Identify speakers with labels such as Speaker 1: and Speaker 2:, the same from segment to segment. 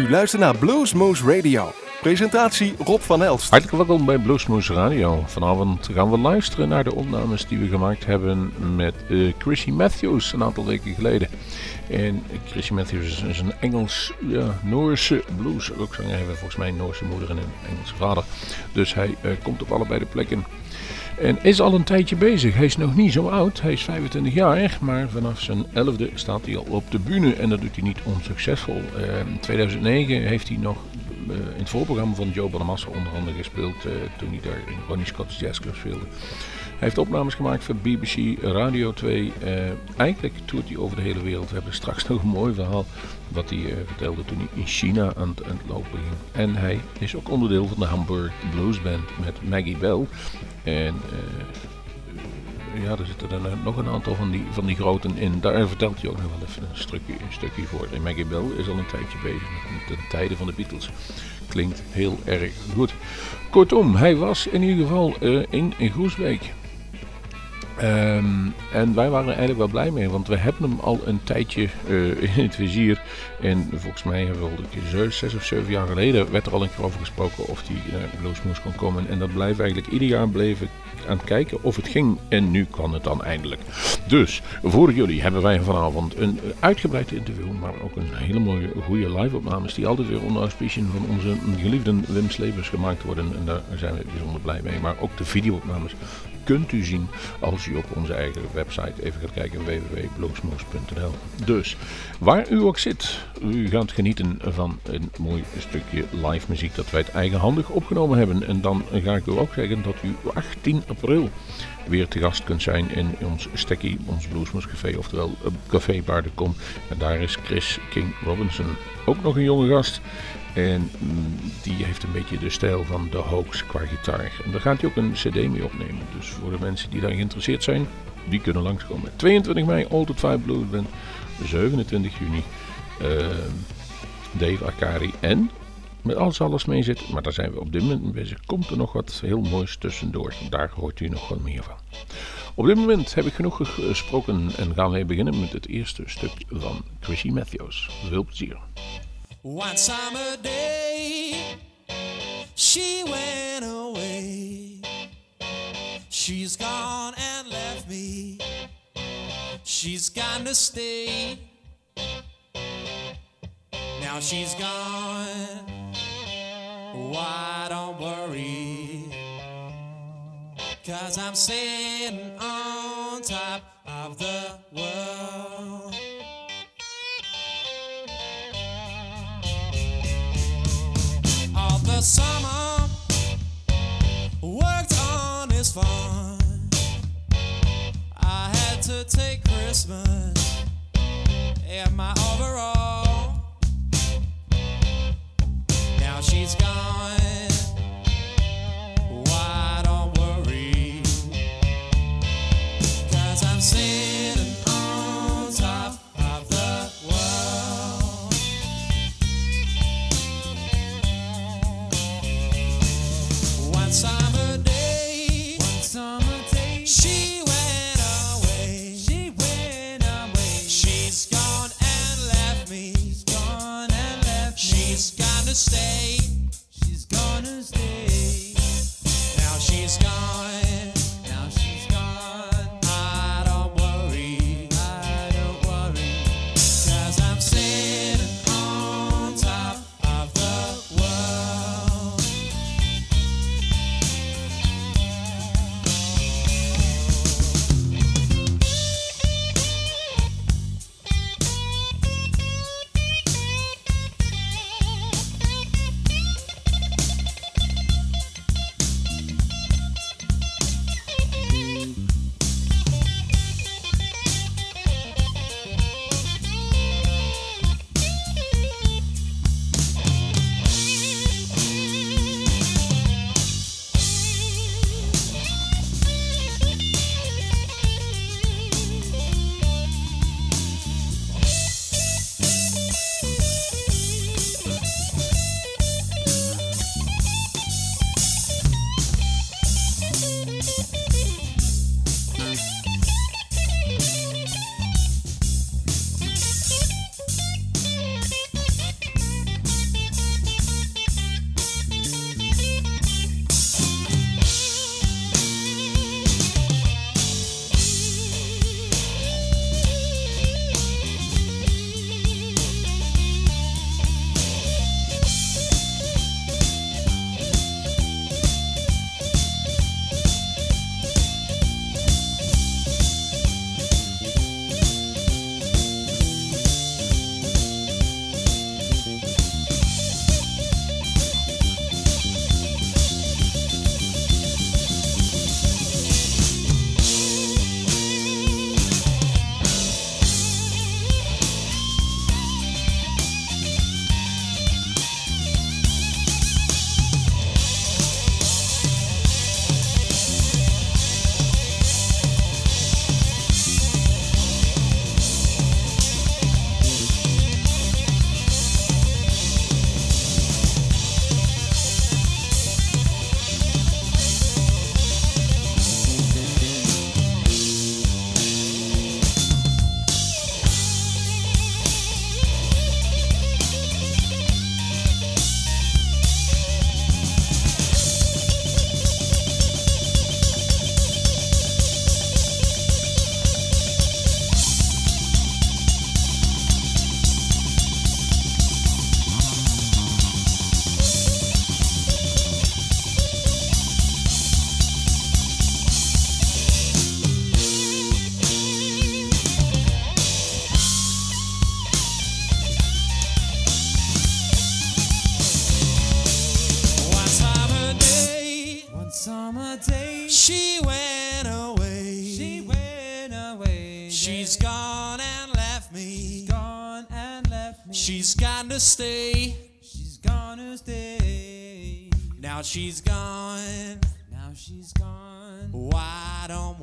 Speaker 1: U luistert naar Bluesmoose Radio. Presentatie Rob van Elst.
Speaker 2: Hartelijk welkom bij Bluesmoose Radio. Vanavond gaan we luisteren naar de opnames die we gemaakt hebben met uh, Chrissy Matthews een aantal weken geleden. En Chrissy Matthews is een Engels, ja, blues rockzanger. Hij heeft volgens mij een Noorse moeder en een Engelse vader. Dus hij uh, komt op allebei de plekken. En is al een tijdje bezig. Hij is nog niet zo oud. Hij is 25 jaar. Maar vanaf zijn 11e staat hij al op de bühne. En dat doet hij niet onsuccesvol. Uh, in 2009 heeft hij nog uh, in het voorprogramma van Joe Bonamassa onder andere gespeeld. Uh, toen hij daar in Ronnie Scott's Jazz Club speelde. Hij heeft opnames gemaakt voor BBC Radio 2. Uh, eigenlijk toert hij over de hele wereld. We hebben straks nog een mooi verhaal wat hij vertelde toen hij in China aan het, aan het, lopen ging. En hij is ook onderdeel van de Hamburg Blues Band met Maggie Bell. En uh, ja, er zitten er nog een aantal van die, van die groten in. Daar vertelt hij ook nog wel even een stukje, een stukje voor. En Maggie Bell is al een tijdje bezig met de tijden van de Beatles. Klinkt heel erg goed. Kortom, hij was in ieder geval uh, in, in Groesbeek. Um, en wij waren er eigenlijk wel blij mee, want we hebben hem al een tijdje uh, in het vizier. En volgens mij hebben we al zes, of zeven jaar geleden werd er al een keer over gesproken of die uh, Bluesmoes kon komen. En dat blijven eigenlijk ieder jaar bleven aan het kijken of het ging. En nu kan het dan eindelijk. Dus voor jullie hebben wij vanavond een uitgebreid interview, maar ook een hele mooie, goede live-opnames die altijd weer onder auspiciën van onze geliefde Wim Slevers gemaakt worden. En daar zijn we bijzonder blij mee. Maar ook de video-opnames kunt u zien als u op onze eigen website even gaat kijken www.bluesmoose.nl. Dus waar u ook zit, u gaat genieten van een mooi stukje live muziek dat wij het eigenhandig opgenomen hebben. En dan ga ik u ook zeggen dat u 18 april weer te gast kunt zijn in ons stekkie, ons Bluesmoose Café, oftewel Café Bar de Kom. En daar is Chris King Robinson, ook nog een jonge gast. En mm, die heeft een beetje de stijl van de Hoax qua gitaar. En daar gaat hij ook een cd mee opnemen. Dus voor de mensen die daar geïnteresseerd zijn, die kunnen langskomen. 22 mei, Altered Five Blues Band. 27 juni, uh, Dave Akari en... Met alles alles mee zit, maar daar zijn we op dit moment bezig. Komt er nog wat heel moois tussendoor. Daar hoort u nog wel meer van. Op dit moment heb ik genoeg gesproken en gaan wij beginnen met het eerste stuk van Chrissy Matthews. Veel plezier.
Speaker 3: One summer day, she went away. She's gone and left me. She's gone to stay. Now she's gone. Why don't worry? Cause I'm sitting on top of the world. Summer worked on his farm. I had to take Christmas in my overall. Now she's gone. She's gone. Now she's gone. Why don't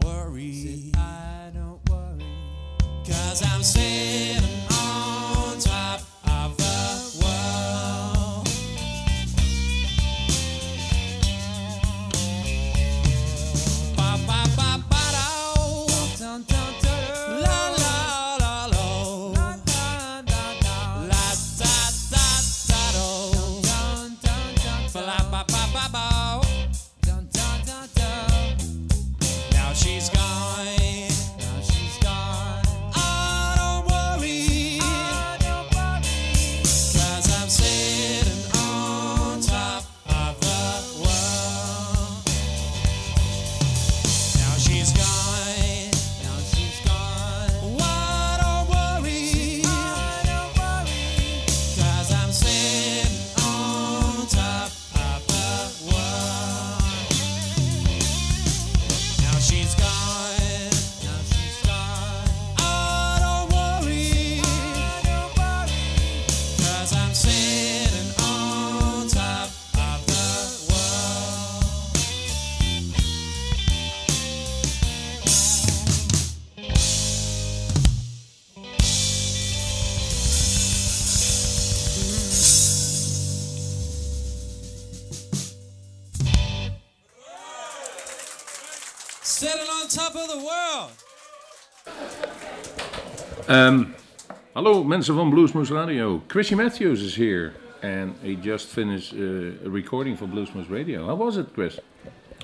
Speaker 2: hallo mensen van Bluesmoose Radio. Krissy Matthews is here. And he just finished uh, a recording for Bluesmoose Radio. How was it, Chris?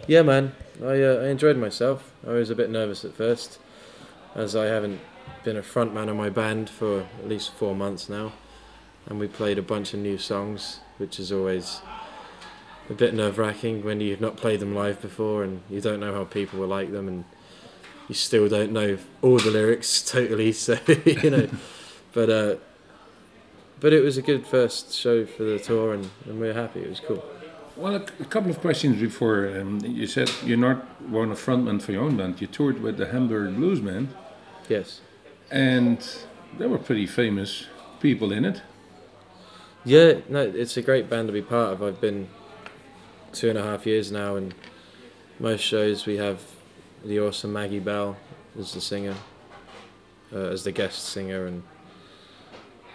Speaker 4: Yeah, man, I, uh, I enjoyed myself. I was a bit nervous at first, as I haven't been a frontman of my band for at least four months now, and we played a bunch of new songs, which is always a bit nerve wracking when you've not played them live before and you don't know how people will like them, and you still don't know all the lyrics totally. So you know, but uh, but it was a good first show for the tour, and, and we we're happy. It was cool.
Speaker 2: Well, a, a couple of questions before. Um, you said you're not one a frontman for your own band. You toured with the Hamburg Blues Band,
Speaker 4: Yes.
Speaker 2: and there were pretty famous people in it.
Speaker 4: Yeah, no, it's a great band to be part of. I've been two and a half years now, and most shows we have the awesome Maggie Bell as the singer, uh, as the guest singer, and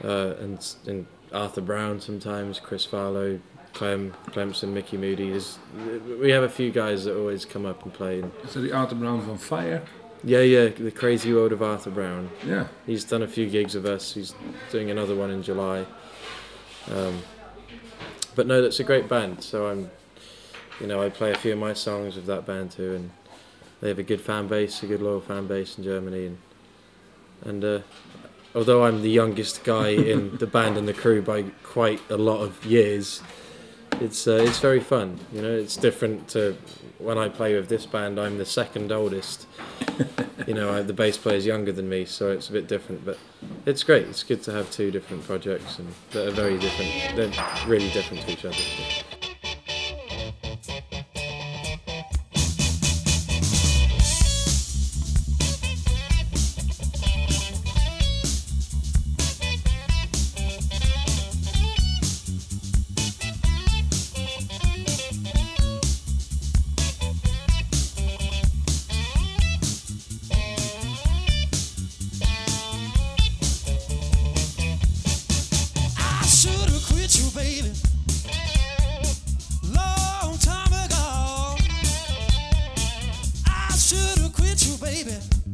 Speaker 4: uh, and and Arthur Brown sometimes, Chris Farlowe, Clem, Clempson, Mickey Moody. There's, we have a few guys that always come up and play.
Speaker 2: So the Arthur Brown van Fire.
Speaker 4: yeah, yeah, the crazy world of Arthur Brown.
Speaker 2: Yeah.
Speaker 4: He's done a few gigs with us. He's doing another one in July. Um, but no, that's a great band. So I'm, you know, I play a few of my songs with that band too, and they have a good fan base, a good loyal fan base in Germany, and and uh, although I'm the youngest guy in the band and the crew by quite a lot of years, it's uh, it's very fun. You know, it's different to when I play with this band. I'm the second oldest. you know, I, the bass player is younger than me, so it's a bit different. But it's great. It's good to have two different projects and that are very different. They're really different to each other.
Speaker 3: Have quit you, baby.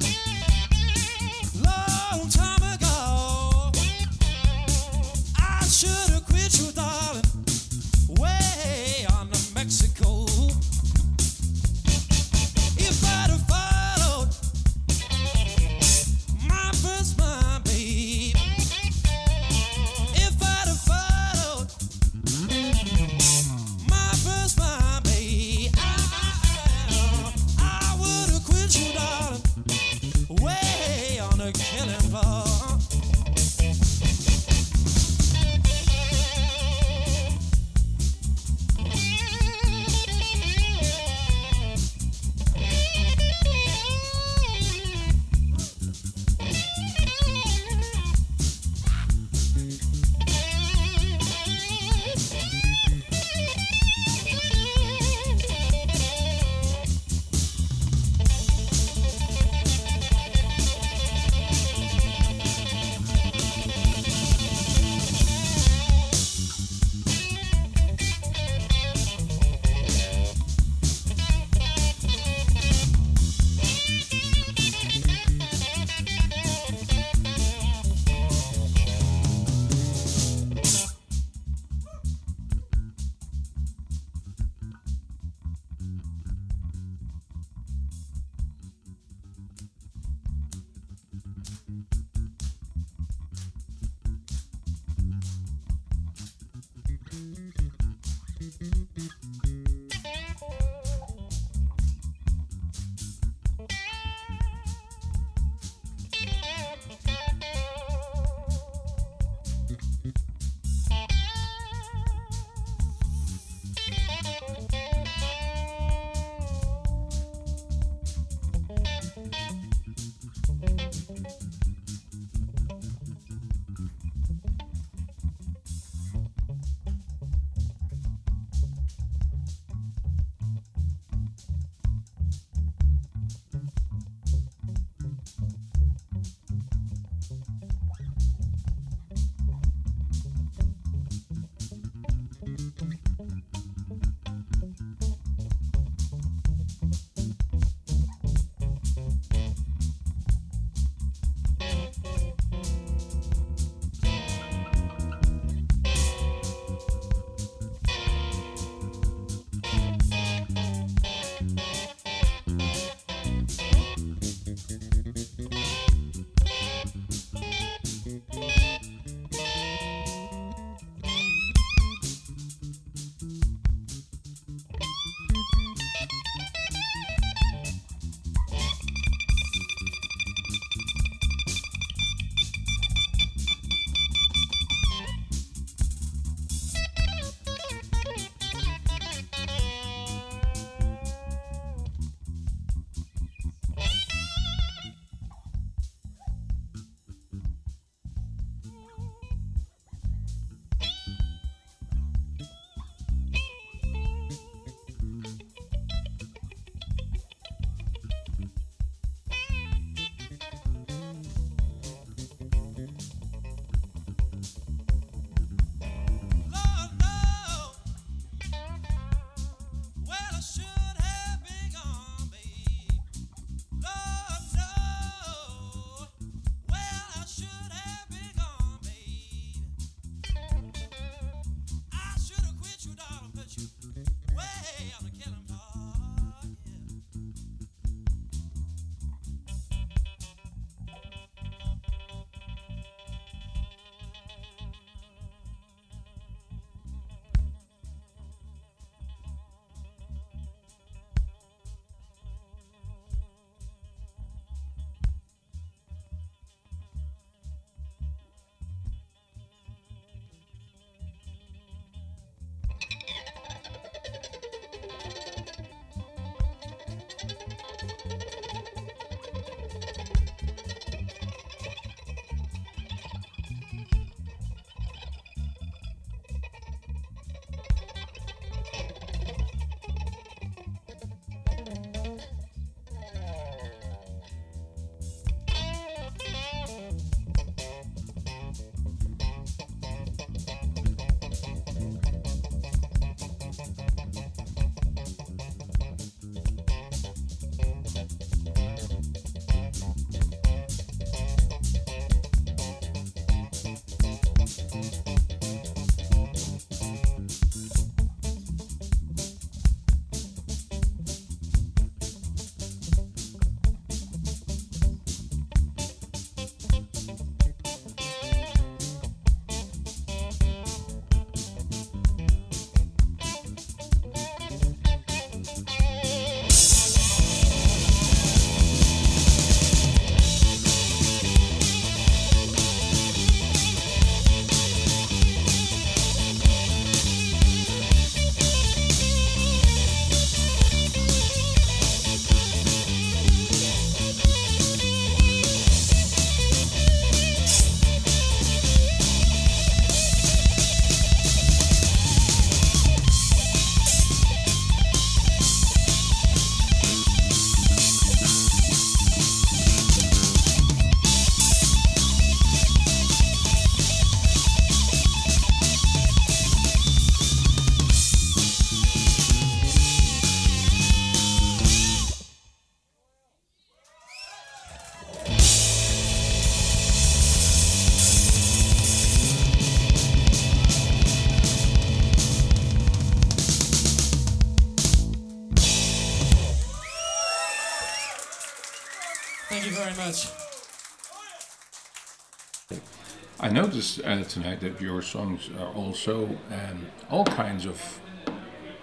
Speaker 2: Noticed uh, tonight that your songs are also um, all kinds of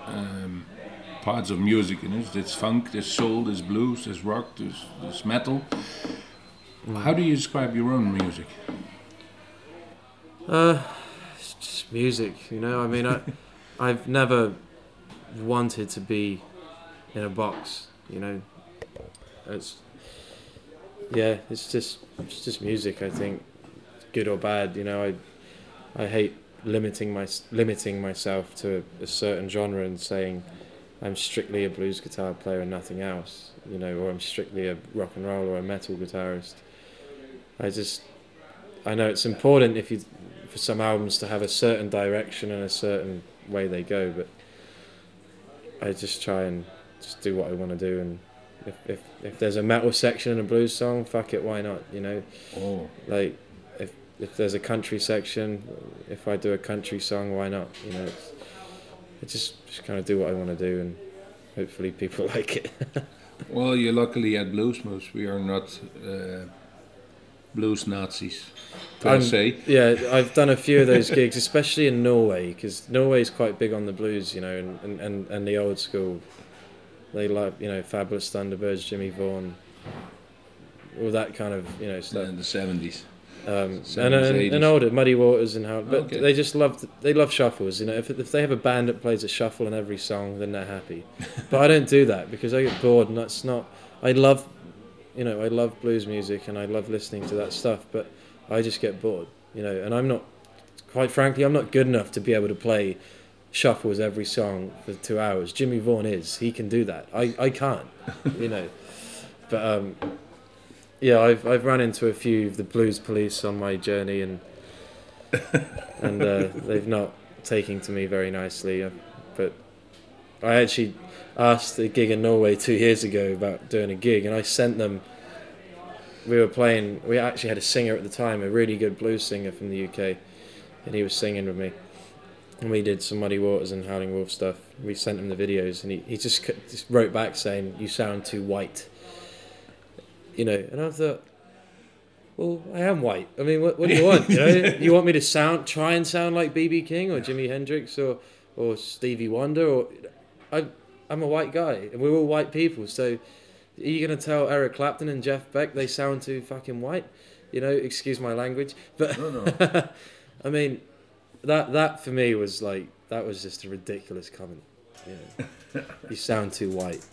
Speaker 2: um, parts of music in it. There's funk, there's soul, there's blues, there's rock, there's, there's metal. How do you describe your own music?
Speaker 4: Uh, it's just music, you know. I mean, I, I've never wanted to be in a box, you know. It's yeah, it's just it's just music. I think, good or bad, you know. I I hate limiting my limiting myself to a certain genre and saying I'm strictly a blues guitar player and nothing else, you know, or I'm strictly a rock and roll or a metal guitarist. I just I know it's important if you for some albums to have a certain direction and a certain way they go, but I just try and just do what I want to do. And if, if, if there's a metal section in a blues song, fuck it, why not? You know,
Speaker 2: Oh,
Speaker 4: like if there's a country section, if I do a country song, why not? You know, it's, I just just kind of do what I want to do, and hopefully people like it.
Speaker 2: well, you're luckily at Bluesmoose. We are not uh, blues Nazis, per
Speaker 4: I'm-
Speaker 2: se.
Speaker 4: Yeah, I've done a few of those gigs, especially in Norway, because Norway's quite big on the blues, you know, and, and, and, and the old school. They like, you know, Fabulous Thunderbirds, Jimmy Vaughan, all that kind of, you know, stuff.
Speaker 2: In the 70s.
Speaker 4: Um, and,
Speaker 2: 80s.
Speaker 4: and older, Muddy Waters and how, but
Speaker 2: Okay.
Speaker 4: they just love, they love shuffles, you know. If, if they have a band that plays a shuffle in every song, then they're happy. but I don't do that because I get bored, and that's not. I love, you know, I love blues music and I love listening to that stuff, but I just get bored, you know. And I'm not, quite frankly, I'm not good enough to be able to play shuffles every song for two hours. Jimmy Vaughan is, he can do that. I, I can't, you know. But um, yeah, I've I've run into a few of the blues police on my journey, and and uh, they've not taken to me very nicely. Uh, But I actually asked a gig in Norway two years ago about doing a gig, and I sent them. We were playing. We actually had a singer at the time, a really good blues singer from the UK, and he was singing with me. And we did some Muddy Waters and Howling Wolf stuff. We sent him the videos, and he, he just, just wrote back saying, "You sound too white." You know, and I thought, well, I am white. I mean, what, what do you want? You know, you want me to sound, try and sound like BB King or Jimi Hendrix or or Stevie Wonder or I, I'm a white guy, and we're all white people. So, are you gonna tell Eric Clapton and Jeff Beck they sound too fucking white? You know, excuse my language, but
Speaker 2: No, no.
Speaker 4: I mean, that that for me was like that was just a ridiculous comment. You know, you sound too white.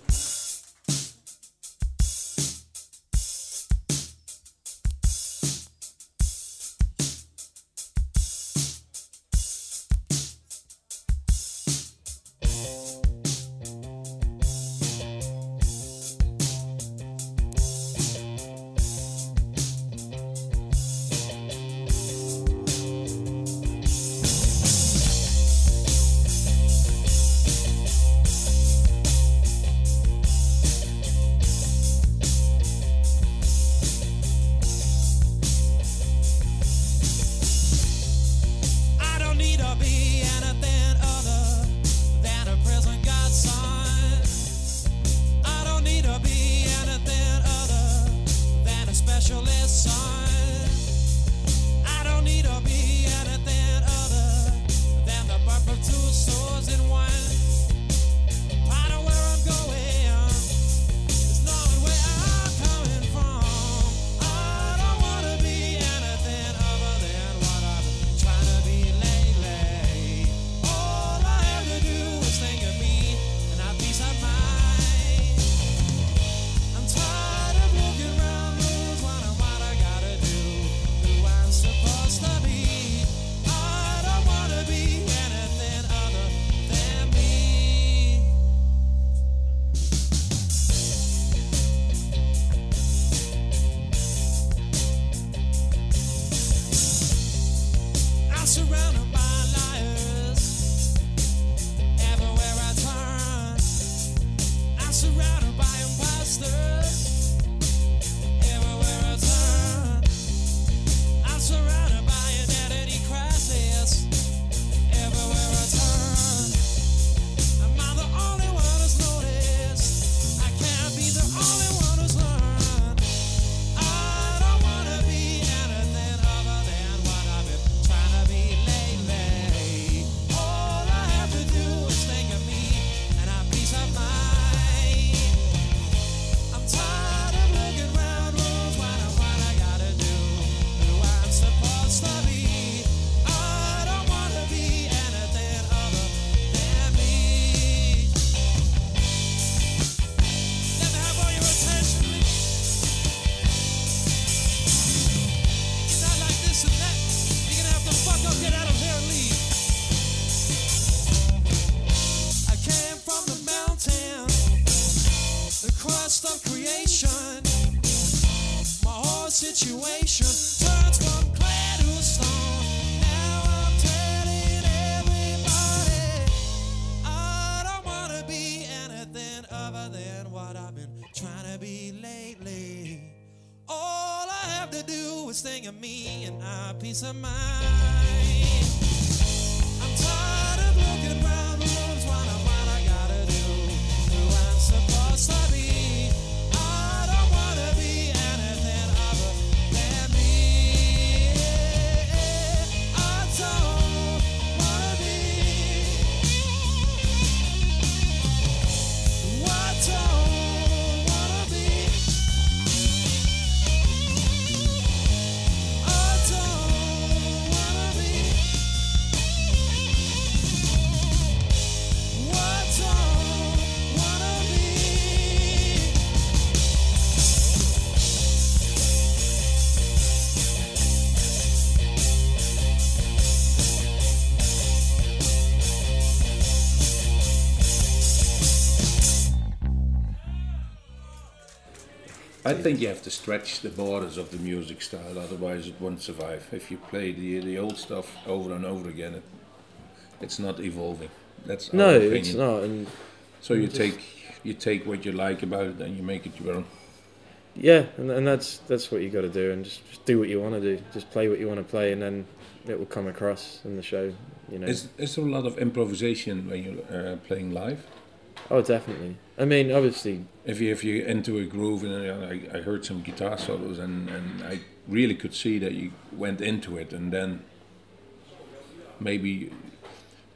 Speaker 3: I think
Speaker 2: you have to stretch the borders of the music style, otherwise it won't survive. If you play the the old stuff over and over again, it, it's not evolving. That's
Speaker 3: No,
Speaker 2: opinion.
Speaker 3: it's not. And
Speaker 2: So you
Speaker 3: just-
Speaker 2: take you take what you like about it and you make it your own.
Speaker 3: yeah, and, and that's that's what you got to do, and just, just do what you want to do. Just play what you want to play, and then it will come across in the show. You know.
Speaker 2: Is is there a lot of improvisation when you're uh, playing live?
Speaker 3: oh, definitely. I mean, obviously,
Speaker 2: If you if you into a groove and uh, I, I heard some guitar solos and, and I really could see that you went into it and then maybe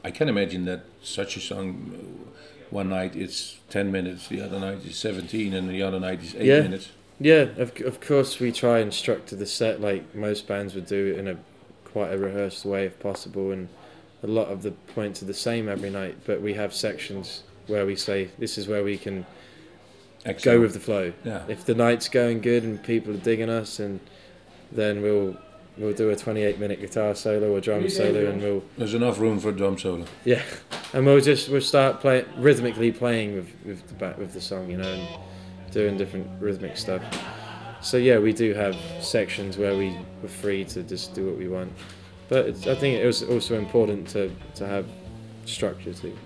Speaker 2: I can imagine that such a song uh, one night it's 10 minutes the other night is 17 and the other night is 8
Speaker 3: Yeah.
Speaker 2: minutes
Speaker 3: Yeah, of, of course we try and structure the set like most bands would do in a quite a rehearsed way if possible, and a lot of the points are the same every night. But we have sections where we say this is where we can go with the flow.
Speaker 2: yeah
Speaker 3: If the night's going good and people are digging us, and then we'll we'll do a 28 minute guitar solo or drum solo, and we'll
Speaker 2: there's enough room for a drum solo
Speaker 3: yeah, and we'll just we'll start playing rhythmically playing with with the back with the song, you know, and doing different rhythmic stuff. So yeah, we do have sections where we were free to just do what we want, but it's, I think it was also important to to have structure too.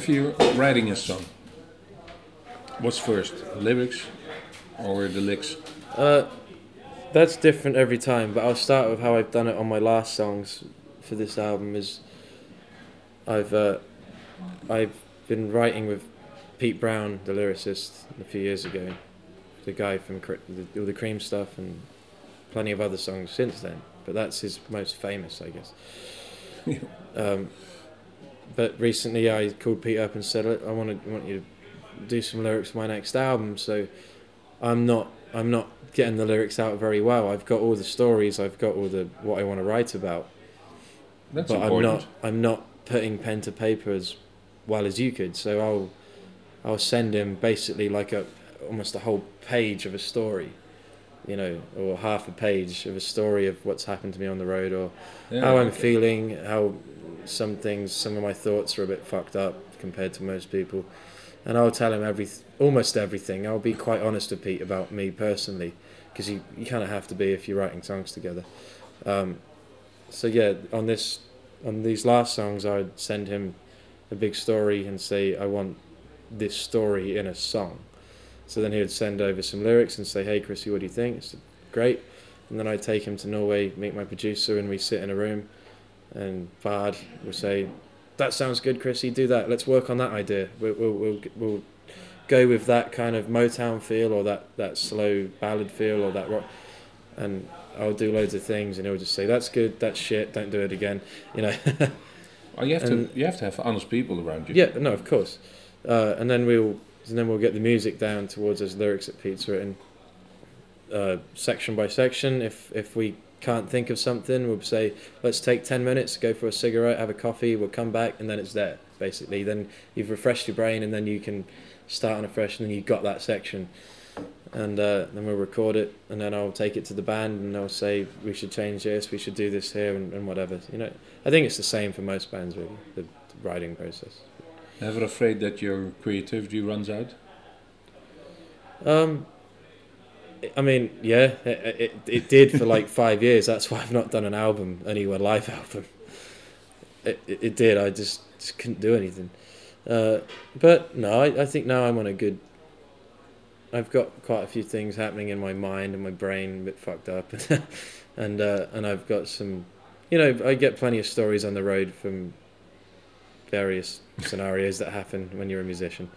Speaker 2: If you're writing a song, what's first, lyrics or the licks?
Speaker 4: Uh, that's different every time, but I'll start with how I've done it on my last songs for this album. Is I've uh, I've been writing with Pete Brown, the lyricist, a few years ago, the guy from the, all the Cream stuff and plenty of other songs since then. But that's his most famous, I guess. um, but recently, I called Pete up and said, "I want to want you to do some lyrics for my next album." So I'm not I'm not getting the lyrics out very well. I've got all the stories. I've got all the what I want to write about.
Speaker 2: That's
Speaker 4: but
Speaker 2: important.
Speaker 4: I'm not I'm not putting pen to paper as well as you could. So I'll I'll send him basically like a almost a whole page of a story, you know, or half a page of a story of what's happened to me on the road or
Speaker 2: Yeah,
Speaker 4: how I'm
Speaker 2: okay.
Speaker 4: feeling, how some things, some of my thoughts are a bit fucked up compared to most people. And I'll tell him every, almost everything. I'll be quite honest with Pete about me personally, because you, you kind of have to be if you're writing songs together. Um, so yeah, on this, on these last songs, I'd send him a big story and say I want this story in a song. So then he would send over some lyrics and say, "Hey, Krissy, what do you think?" It's great. And then I'd take him to Norway, meet my producer, and we sit in a room, and Bard would say, "That sounds good, Krissy. Do that. Let's work on that idea. We'll we'll we'll, we'll go with that kind of Motown feel, or that that slow ballad feel, or that rock." And I'll do loads of things, and he'll just say, "That's good. That's shit. Don't do it again." You know.
Speaker 2: Oh, you have
Speaker 4: and-
Speaker 2: to you have to have honest people around you.
Speaker 4: Yeah, no, of course. Uh, and then we'll and then we'll get the music down towards those lyrics that Pete's written, uh, section by section. If if we can't think of something, we'll say, let's take ten minutes, go for a cigarette, have a coffee. We'll come back, and then it's there. Basically, then you've refreshed your brain, and then you can start on a fresh, and then you've got that section. And uh, then we'll record it, and then I'll take it to the band, and they'll say we should change this, we should do this here, and, and whatever. You know, I think it's the same for most bands, really, the, the writing process.
Speaker 2: Never afraid that your creativity runs out.
Speaker 4: Um, I mean, yeah, it, it, it did for like five years. That's why I've not done an album, anywhere live album. It, it, it did. I just, just couldn't do anything. Uh, but no, I, I think now I'm on a good. I've got quite a few things happening in my mind and my brain, a bit fucked up, and uh, and I've got some, you know, I get plenty of stories on the road from various scenarios that happen when you're a musician.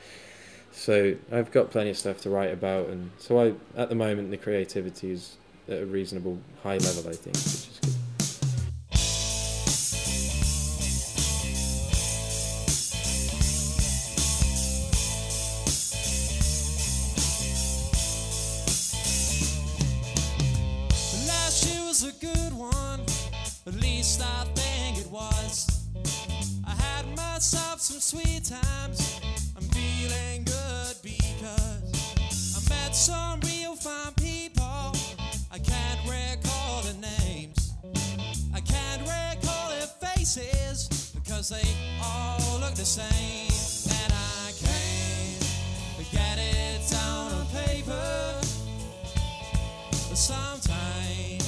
Speaker 4: So I've got plenty of stuff to write about, and so I at the moment the creativity is at a reasonable high level, I think, which is good.
Speaker 3: Sweet times. I'm feeling good some real fine people. I can't recall their names. I can't recall their faces because they all look the same. And I can't get it down on paper. But sometimes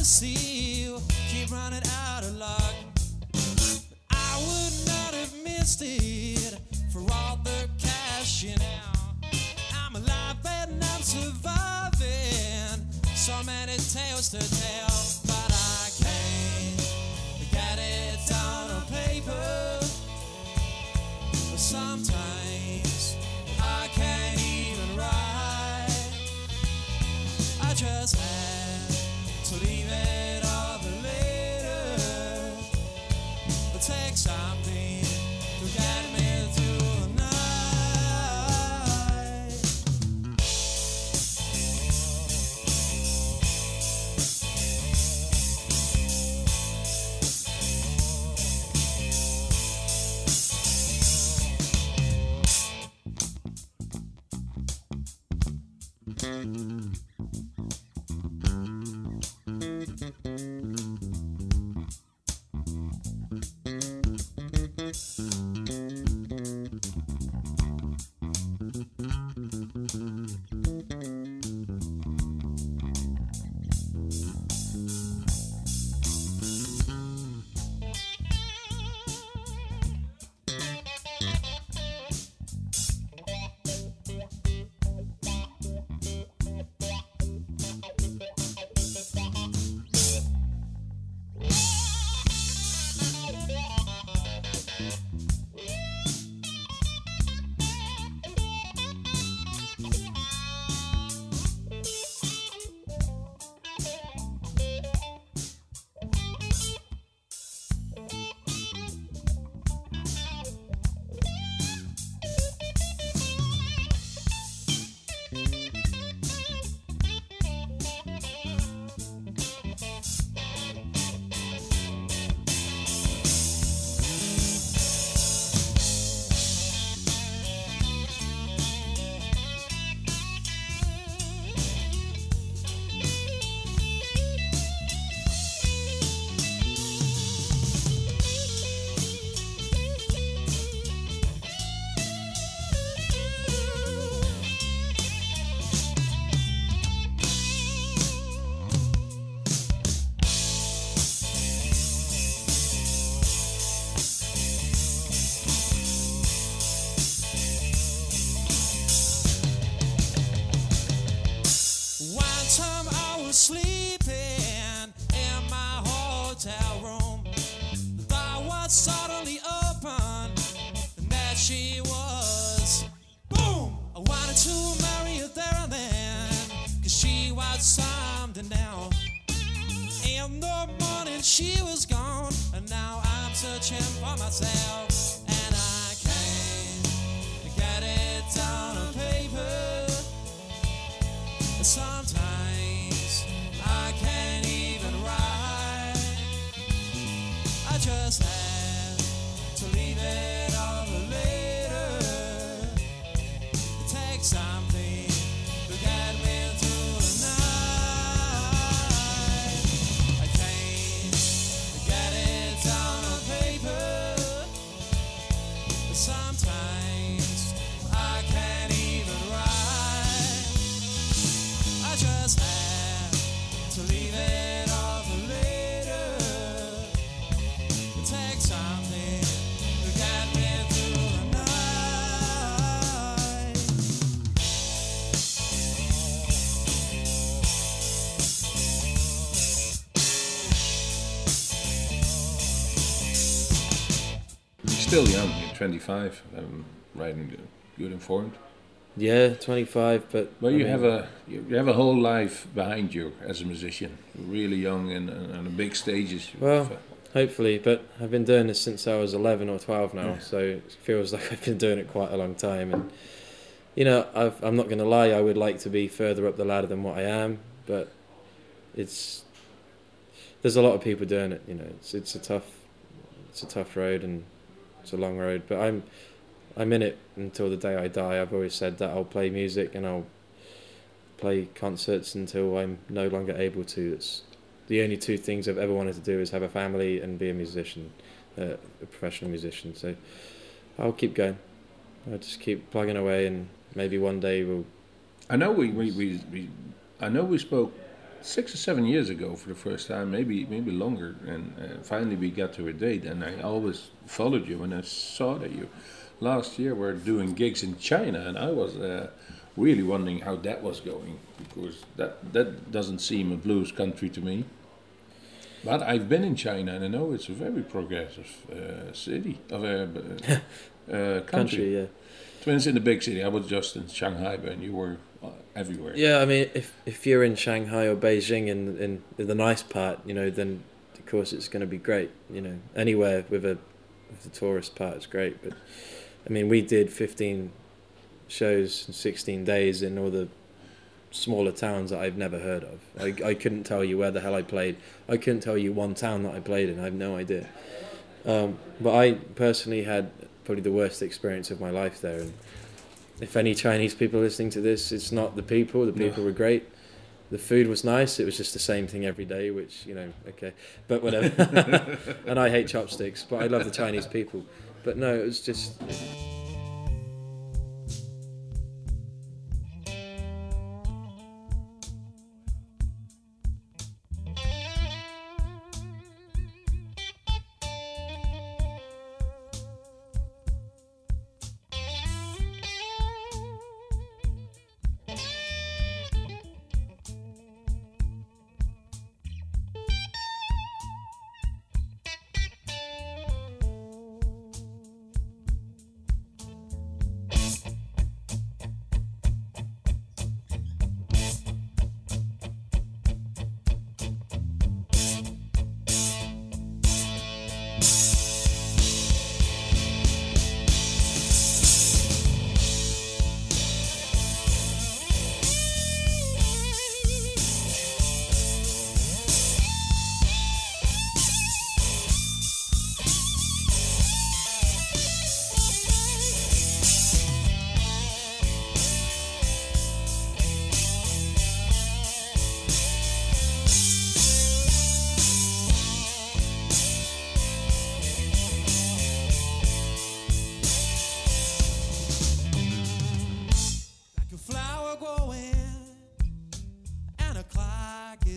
Speaker 3: you
Speaker 2: Still young, you're 25, um, writing good, good informed.
Speaker 4: Yeah, 25, but
Speaker 2: Well,
Speaker 4: I
Speaker 2: you
Speaker 4: mean,
Speaker 2: have a you you have a whole life behind you as a musician. Really young and, and, and big stages.
Speaker 4: Well, hopefully, but I've been doing this since I was 11 or 12 now,
Speaker 2: Yeah.
Speaker 4: so it feels like I've been doing it quite a long time. And you know, I've, I'm not going to lie, I would like to be further up the ladder than what I am, but it's there's a lot of people doing it. You know, it's it's a tough it's a tough road and it's a long road, but I'm I'm in it until the day I die. I've always said that I'll play music and I'll play concerts until I'm no longer able to. It's the only two things I've ever wanted to do is have a family and be a musician, uh, a professional musician. So I'll keep going. I'll just keep plugging away, and maybe one day we'll.
Speaker 2: I know we, we, we, we I know we spoke six or seven years ago for the first time, maybe maybe longer, and uh, finally we got to a date. And I always followed you, and I saw that you last year were doing gigs in China, and I was uh, really wondering how that was going because that that doesn't seem a blues country to me. But I've been in China, and I know it's a very progressive uh, city of a uh, uh, country.
Speaker 4: Country, yeah.
Speaker 2: Twins in the big city. I was just in Shanghai, but you were everywhere.
Speaker 4: Yeah, I mean, if if you're in Shanghai or Beijing in in, in the nice part, you know, then of course it's going to be great. You know, anywhere with a with the tourist part is great. But I mean, we did 15 shows in 16 days in all the smaller towns that I've never heard of. I I couldn't tell you where the hell I played. I couldn't tell you one town that I played in. I have no idea. Um, but I personally had probably the worst experience of my life there. And if any Chinese people are listening to this, it's not the people. The people were great. The food was nice. It was just the same thing every day, which you know, okay, but whatever. and I hate chopsticks, but I love the Chinese people. But no, it was just.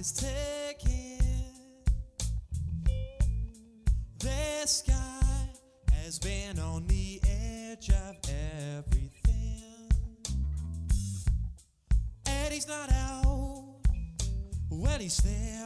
Speaker 4: Is ticking. The sky has been on the edge of everything. Eddie's not out when he's still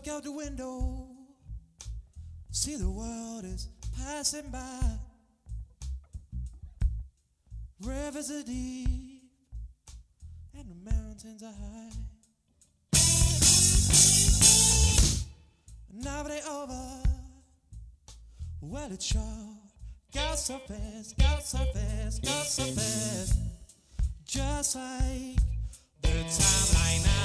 Speaker 3: look out the window, see the world is passing by. Rivers are deep, and the mountains are high. Now they over, well it sure got so fast, got so fast, got so fast. Just like the timeline I passed,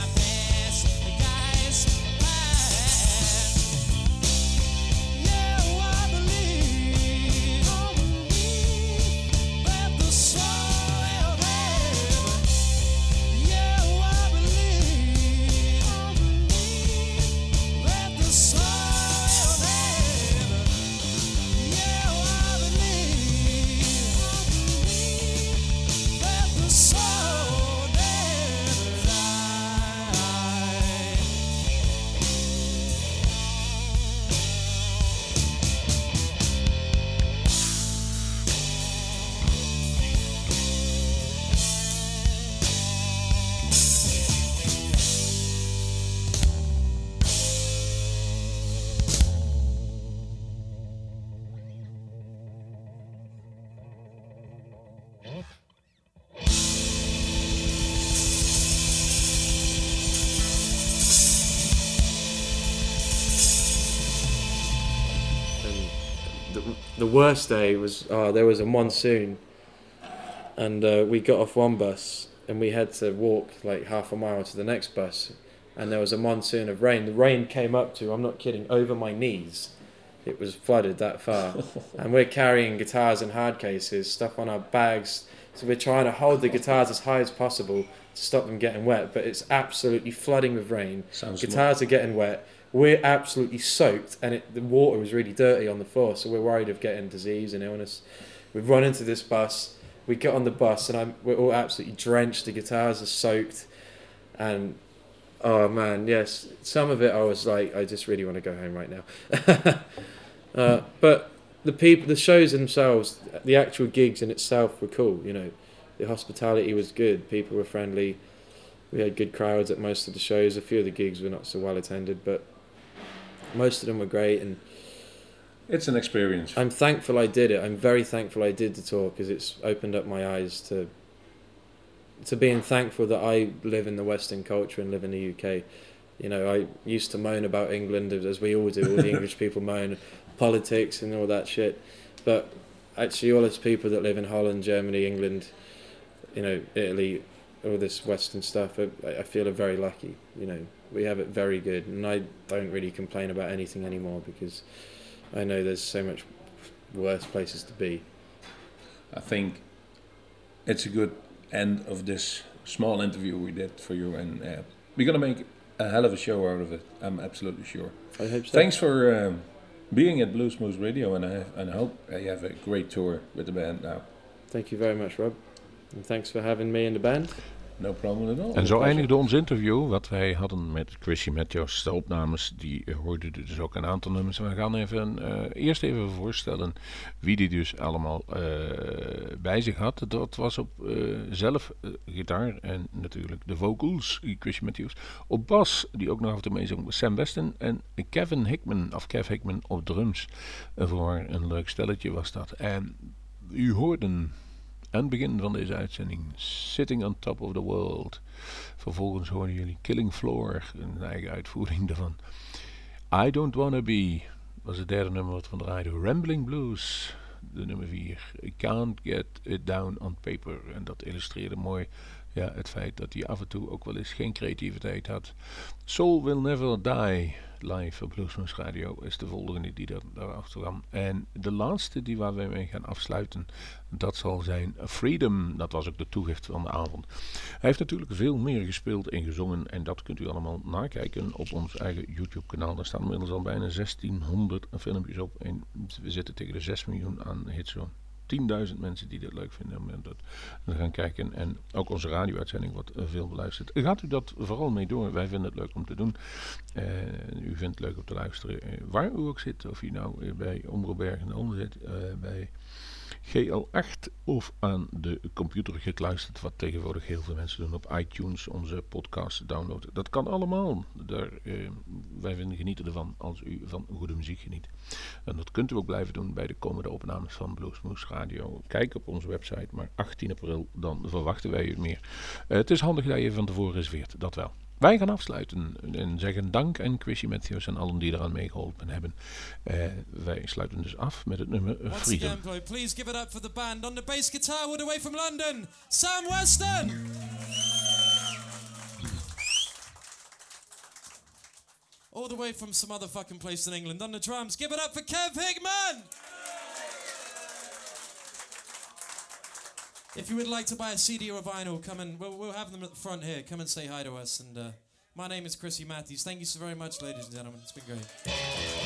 Speaker 3: the, the
Speaker 4: worst day was uh, there was a monsoon and uh, we got off one bus and we had to walk like half a mile to the next bus and there was a monsoon of rain the rain came up to i'm not kidding over my knees it was flooded that far and we're carrying guitars and hard cases stuff on our bags So we're trying to hold the guitars as high as possible to stop them getting wet, but it's absolutely flooding with rain.
Speaker 5: Sounds
Speaker 4: Guitars are getting wet. We're absolutely soaked, and it, the water was really dirty on the floor, so we're worried of getting disease and illness. We've run into this bus. We get on the bus, and I'm, we're all absolutely drenched. The guitars are soaked, and oh man, yes, some of it I was like, I just really want to go home right now. uh, but the people, the shows themselves, the actual gigs in itself were cool. You know, the hospitality was good. People were friendly. We had good crowds at most of the shows. A few of the gigs were not so well attended, but most of them were great. And
Speaker 5: It's an experience.
Speaker 4: I'm thankful I did it. I'm very thankful I did the tour because it's opened up my eyes to to being thankful that I live in the Western culture and live in the UK. You know, I used to moan about England as we all do. All the English people moan politics and all that shit, but actually, all us people that live in Holland, Germany, England, you know, Italy, all this Western stuff, I, I feel are very lucky. You know, we have it very good, and I don't really complain about anything anymore because I know there's so much worse places to be.
Speaker 5: I think it's a good end of this small interview we did for you, and uh, we're gonna make a hell of a show out of it. I'm absolutely sure.
Speaker 4: I hope so.
Speaker 5: Thanks for um, being at Bluesmoose Radio, and I and I hope you have a great tour with the band now.
Speaker 4: Thank you very much, Rob. And thanks for having me in the band.
Speaker 5: No problem at all.
Speaker 2: En zo eindigde ons interview wat wij hadden met Chrissy Matthews. De opnames, die eh, hoorden dus ook een aantal nummers. We gaan even, eh, eerst even voorstellen wie die dus allemaal eh, bij zich had. Dat was op eh, zelf gitaar en natuurlijk de vocals, Chrissy Matthews. Op bas, die ook nog af en toe meezong, Sam Weston. En Kevin Hickman, of Kev Hickman op drums. Voor een leuk stelletje was dat. En u hoorden aan begin van deze uitzending Sitting on Top of the World. Vervolgens hoorden jullie Killing Floor, een eigen uitvoering daarvan. I Don't Wanna Be was het derde nummer wat van draaide. Rambling Blues, de nummer vier. I Can't Get It Down on Paper. En dat illustreerde mooi ja, het feit dat hij af en toe ook wel eens geen creativiteit had. Soul Will Never Die, live op Bluesmoose Radio, is de volgende die daar, daarachter kwam. En de laatste die waar wij mee gaan afsluiten, dat zal zijn Freedom. Dat was ook de toegift van de avond. Hij heeft natuurlijk veel meer gespeeld en gezongen. En dat kunt u allemaal nakijken op ons eigen YouTube kanaal. Daar staan inmiddels al bijna 1600 filmpjes op. En we zitten tegen de 6 miljoen aan hits 10.000 mensen die dit leuk vinden om dat te gaan kijken. En ook onze radio-uitzending wordt eh, veel beluisterd. Gaat u dat vooral mee door? Wij vinden het leuk om te doen. Eh, u vindt het leuk om te luisteren eh, waar u ook zit. Of u nou bij Omroep Bergen zit, bij GL8 of aan de computer gekluisterd, wat tegenwoordig heel veel mensen doen op iTunes, onze podcast downloaden. Dat kan allemaal. Daar, eh, wij vinden genieten ervan als u van goede muziek geniet. En dat kunt u ook blijven doen bij de komende opnames van Bluesmoose Radio. Kijk op onze website, maar 18 april, dan verwachten wij u meer. Eh, het is handig dat je van tevoren reserveert, dat wel. Wij gaan afsluiten en zeggen dank aan Chrissy Matthews en allen die eraan meegeholpen hebben. Eh, wij sluiten dus af met het nummer Freedom.
Speaker 3: again, please give it up for the band on the bass guitar, all the way from London, Sam Weston. All the way from some other fucking place in England on the drums. Give it up for Kev Hickman. If you would like to buy a CD or a vinyl, come and we'll, we'll have them at the front here. Come and say hi to us. And uh, my name is Krissy Matthews. Thank you so very much, ladies and gentlemen. It's been great.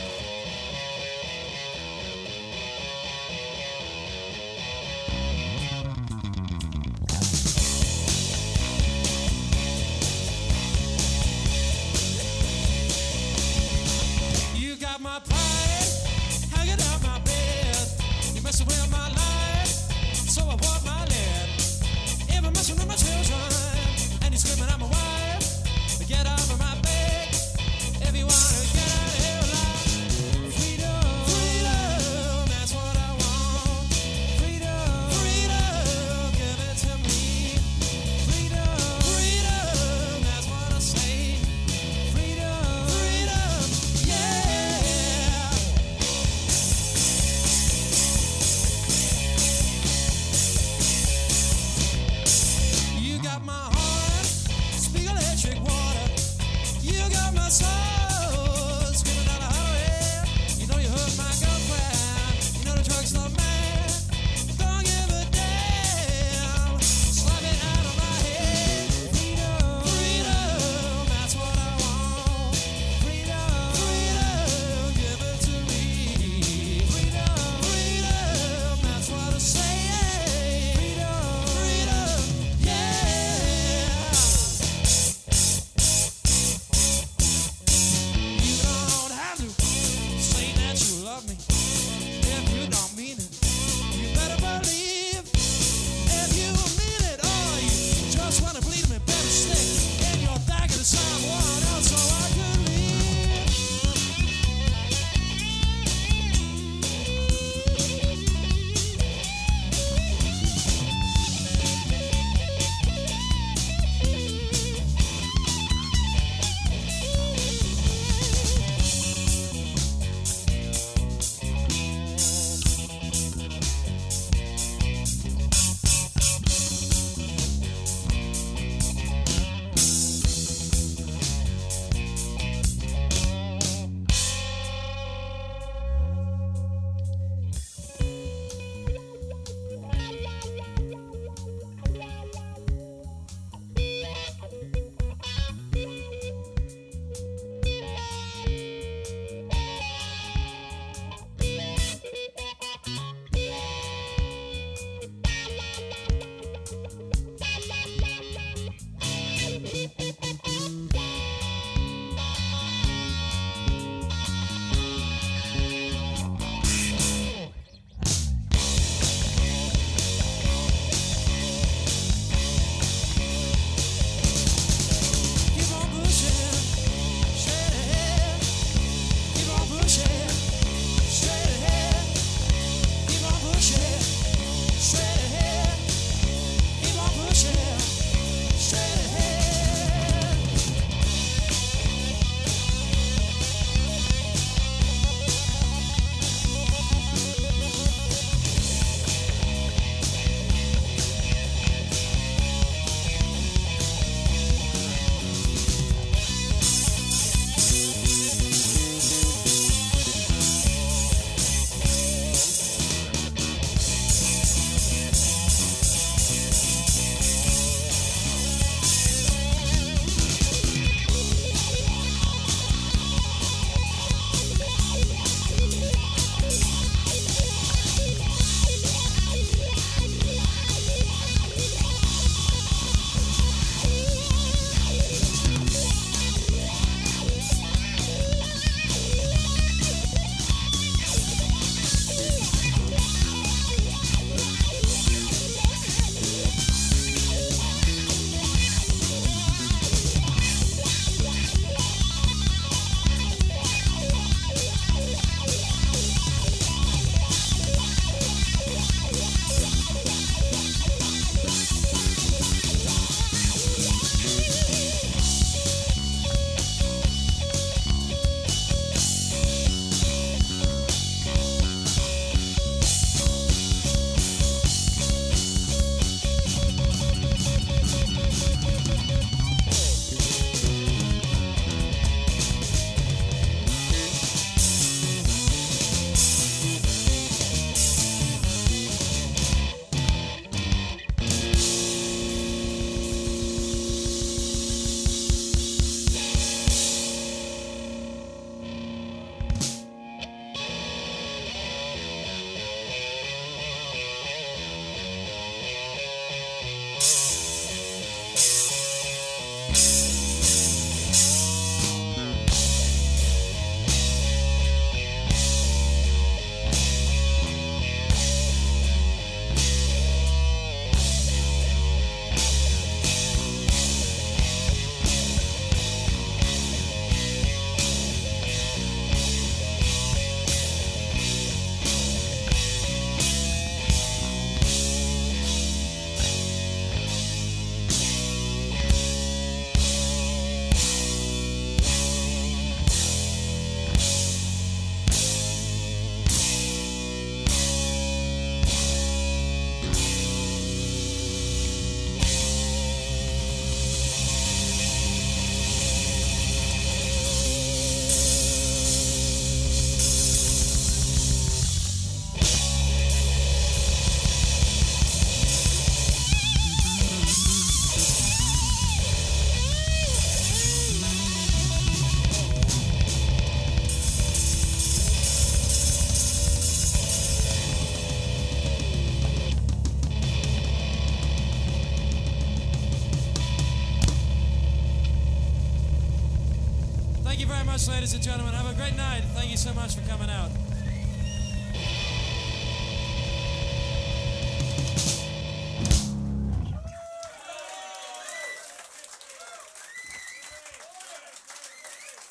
Speaker 3: Ladies and gentlemen. Have a great night. Thank you so much for coming out.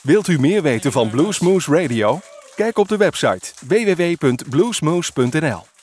Speaker 1: Wilt u meer weten van Bluesmoose Radio? Kijk op de website www.bluesmoose.nl.